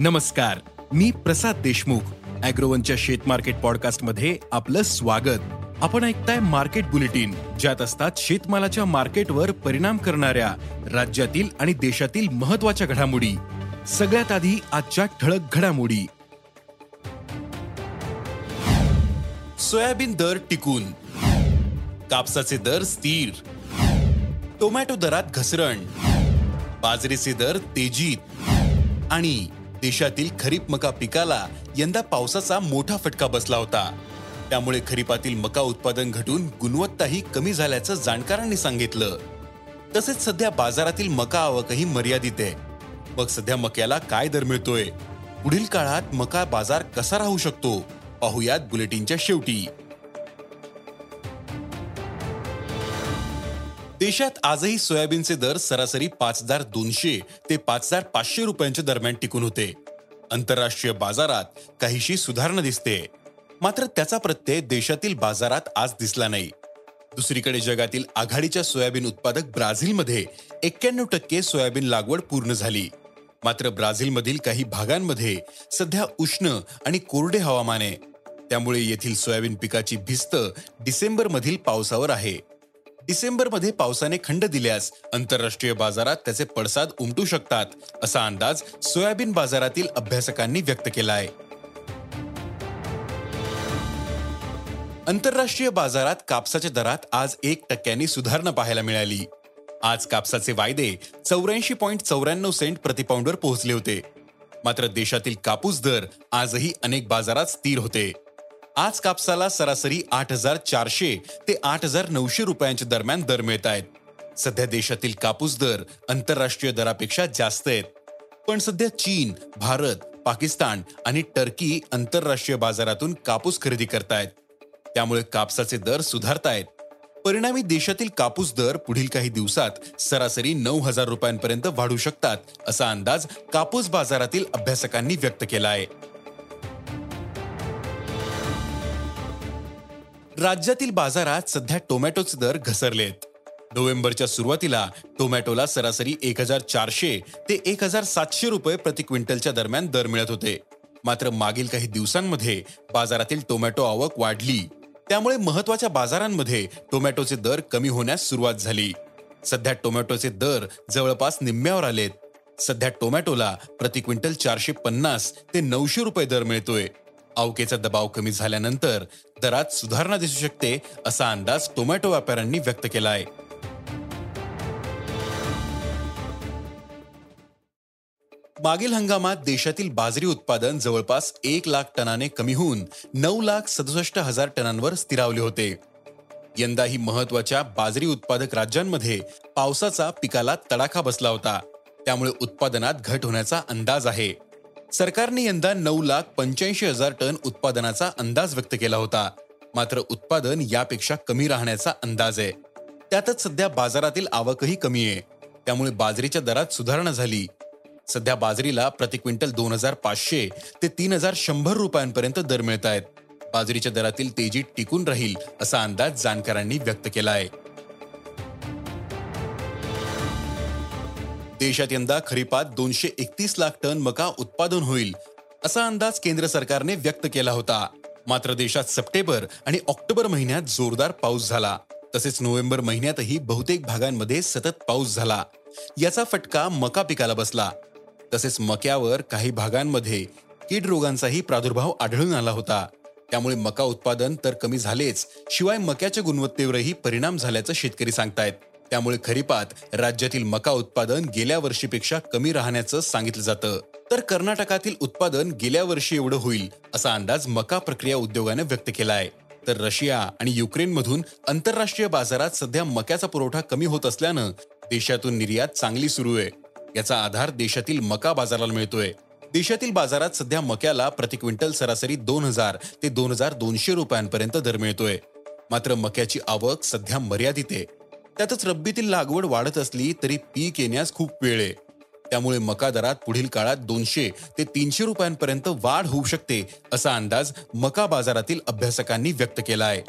नमस्कार मी प्रसाद देशमुख अॅग्रोवनच्या शेत मार्केट पॉडकास्टमध्ये आपलं स्वागत. आपण ऐकताय मार्केट बुलेटिन ज्यात असतात शेतमालाच्या मार्केटवर परिणाम करणाऱ्या राज्यातील आणि देशातील महत्त्वाच्या घडामोडी. सगळ्यात आधी आजच्या ठळक घडामोडी. सोयाबीन दर टिकून. कापसाचे दर स्थिर. टोमॅटो दरात घसरण. बाजरीचे दर तेजीत. आणि देशातील खरीप मका पिकाला यंदा पावसाचा मोठा फटका बसला होता. त्यामुळे खरीपातील मका उत्पादन घटून गुणवत्ताही कमी झाल्याचं जाणकारांनी सांगितलं. तसेच सध्या बाजारातील मका आवकही मर्यादित आहे. मग सध्या मक्याला काय दर मिळतोय? पुढील काळात मका बाजार कसा राहू शकतो? पाहुयात बुलेटिनच्या शेवटी. देशात आजही सोयाबीनचे दर सरासरी पाच हजार दोनशे ते पाच हजार पाचशे रुपयांच्या दरम्यान टिकून होते. आंतरराष्ट्रीय बाजारात काहीशी सुधारणा दिसते. मात्र त्याचा प्रत्यय देशातील बाजारात आज दिसला नाही. दुसरीकडे जगातील आघाडीच्या सोयाबीन उत्पादक ब्राझीलमध्ये एक्क्याण्णव टक्के सोयाबीन लागवड पूर्ण झाली. मात्र ब्राझीलमधील काही भागांमध्ये सध्या उष्ण आणि कोरडे हवामान आहे. त्यामुळे येथील सोयाबीन पिकाची भिस्त डिसेंबरमधील पावसावर आहे. डिसेंबरमध्ये पावसाने खंड दिल्यास आंतरराष्ट्रीय बाजारात त्याचे पडसाद उमटू शकतात असा अंदाज सोयाबीन बाजारातील अभ्यासकांनी व्यक्त केला आहे आंतरराष्ट्रीय बाजारात कापसाच्या दरात आज एक टक्क्यांनी सुधारणा पाहायला मिळाली. आज कापसाचे वायदे चौऱ्याऐंशी पॉईंट चौऱ्याण्णव सेंट प्रतिपाऊंडवर पोहोचले होते. मात्र देशातील कापूस दर आजही अनेक बाजारात स्थिर होते. आज कापसाला सरासरी आठ हजार चारशे ते आठ हजार नऊशे रुपयांच्या दरम्यान दर मिळत आहेत. सध्या देशातील कापूस दर आंतरराष्ट्रीय दरापेक्षा जास्त आहेत. पण सध्या चीन भारत पाकिस्तान आणि टर्की आंतरराष्ट्रीय बाजारातून कापूस खरेदी करतायत. त्यामुळे कापसाचे दर सुधारतायत. परिणामी देशातील कापूस दर पुढील काही दिवसात सरासरी नऊ हजार रुपयांपर्यंत वाढू शकतात असा अंदाज कापूस बाजारातील अभ्यासकांनी व्यक्त केला आहे. राज्यातील बाजारात सध्या टोमॅटोचे दर घसरलेत. नोव्हेंबरच्या सुरुवातीला टोमॅटोला सरासरी एक हजार चारशे ते एक हजार सातशे रुपये प्रति क्विंटलच्या दरम्यान दर मिळत होते. मात्र मागील काही दिवसांमध्ये बाजारातील टोमॅटो आवक वाढली. त्यामुळे महत्त्वाच्या बाजारांमध्ये टोमॅटोचे दर कमी होण्यास सुरुवात झाली. सध्या टोमॅटोचे दर जवळपास निम्म्यावर आलेत. सध्या टोमॅटोला प्रति क्विंटल चारशे पन्नास ते नऊशे रुपये दर मिळतोय. अवकेचा दबाव कमी झाल्यानंतर दरात सुधारणा दिसू शकते असा अंदाज टोमॅटो व्यापाऱ्यांनी व्यक्त केला आहे मागील हंगामात देशातील बाजरी उत्पादन जवळपास एक लाख टनाने कमी होऊन नऊ लाख सदुसष्ट हजार टनांवर स्थिरावले होते. यंदाही महत्त्वाच्या बाजरी उत्पादक राज्यांमध्ये पावसाचा पिकाला तडाखा बसला होता. त्यामुळे उत्पादनात घट होण्याचा अंदाज आहे. सरकारने यंदा नऊ लाख पंच्याऐंशी हजार टन उत्पादनाचा अंदाज व्यक्त केला होता. मात्र उत्पादन यापेक्षा कमी राहण्याचा अंदाज आहे. त्यातच सध्या बाजारातील आवकही कमी आहे. त्यामुळे बाजरीच्या दरात सुधारणा झाली. सध्या बाजरीला प्रति क्विंटल दोन हजार पाचशे ते तीन हजार शंभर रुपयांपर्यंत दर मिळत आहेत बाजरीच्या दरातील तेजी टिकून राहील असा अंदाज जाणकारांनी व्यक्त केला आहे देशात यंदा खरीपात दोनशे एकतीस लाख टन मका उत्पादन होईल असा अंदाज केंद्र सरकारने व्यक्त केला होता. मात्र देशात सप्टेंबर आणि ऑक्टोबर महिन्यात जोरदार पाऊस झाला. तसेच नोव्हेंबर महिन्यातही बहुतेक भागांमध्ये सतत पाऊस झाला. याचा फटका मका पिकाला बसला. तसेच मक्यावर काही भागांमध्ये कीड रोगांचाही प्रादुर्भाव आढळून आला होता. त्यामुळे मका उत्पादन तर कमी झालेच शिवाय मक्याच्या गुणवत्तेवरही परिणाम झाल्याचं शेतकरी सांगतायत. त्यामुळे खरीपात राज्यातील मका उत्पादन गेल्या वर्षीपेक्षा कमी राहण्याचं सांगितलं जातं. तर कर्नाटकातील उत्पादन गेल्या वर्षी एवढं होईल असा अंदाज मका प्रक्रिया उद्योगाने व्यक्त केला आहे तर रशिया आणि युक्रेनमधून आंतरराष्ट्रीय बाजारात सध्या मक्याचा पुरवठा कमी होत असल्यानं देशातून निर्यात चांगली सुरू आहे. याचा आधार देशातील मका बाजाराला मिळतोय. देशातील बाजारात सध्या मक्याला प्रति क्विंटल सरासरी दोन हजार ते दोन हजार दोनशे रुपयांपर्यंत दर मिळतोय. मात्र मक्याची आवक सध्या मर्यादित आहे. त्यातच रब्बीतील लागवड वाढत असली तरी पीक येण्यास खूप वेळ आहे. त्यामुळे मका दरात पुढील काळात दोनशे ते तीनशे रुपयांपर्यंत वाढ होऊ शकते असा अंदाज मका बाजारातील अभ्यासकांनी व्यक्त केला आहे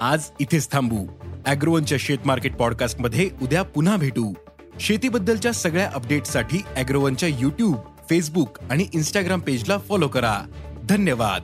आज इथेच थांबू. अॅग्रोवनच्या शेत मार्केट पॉडकास्टमध्ये उद्या पुन्हा भेटू. शेतीबद्दलच्या सगळ्या अपडेटसाठी अॅग्रोवनच्या युट्यूब फेसबुक आणि इन्स्टाग्राम पेजला फॉलो करा. धन्यवाद.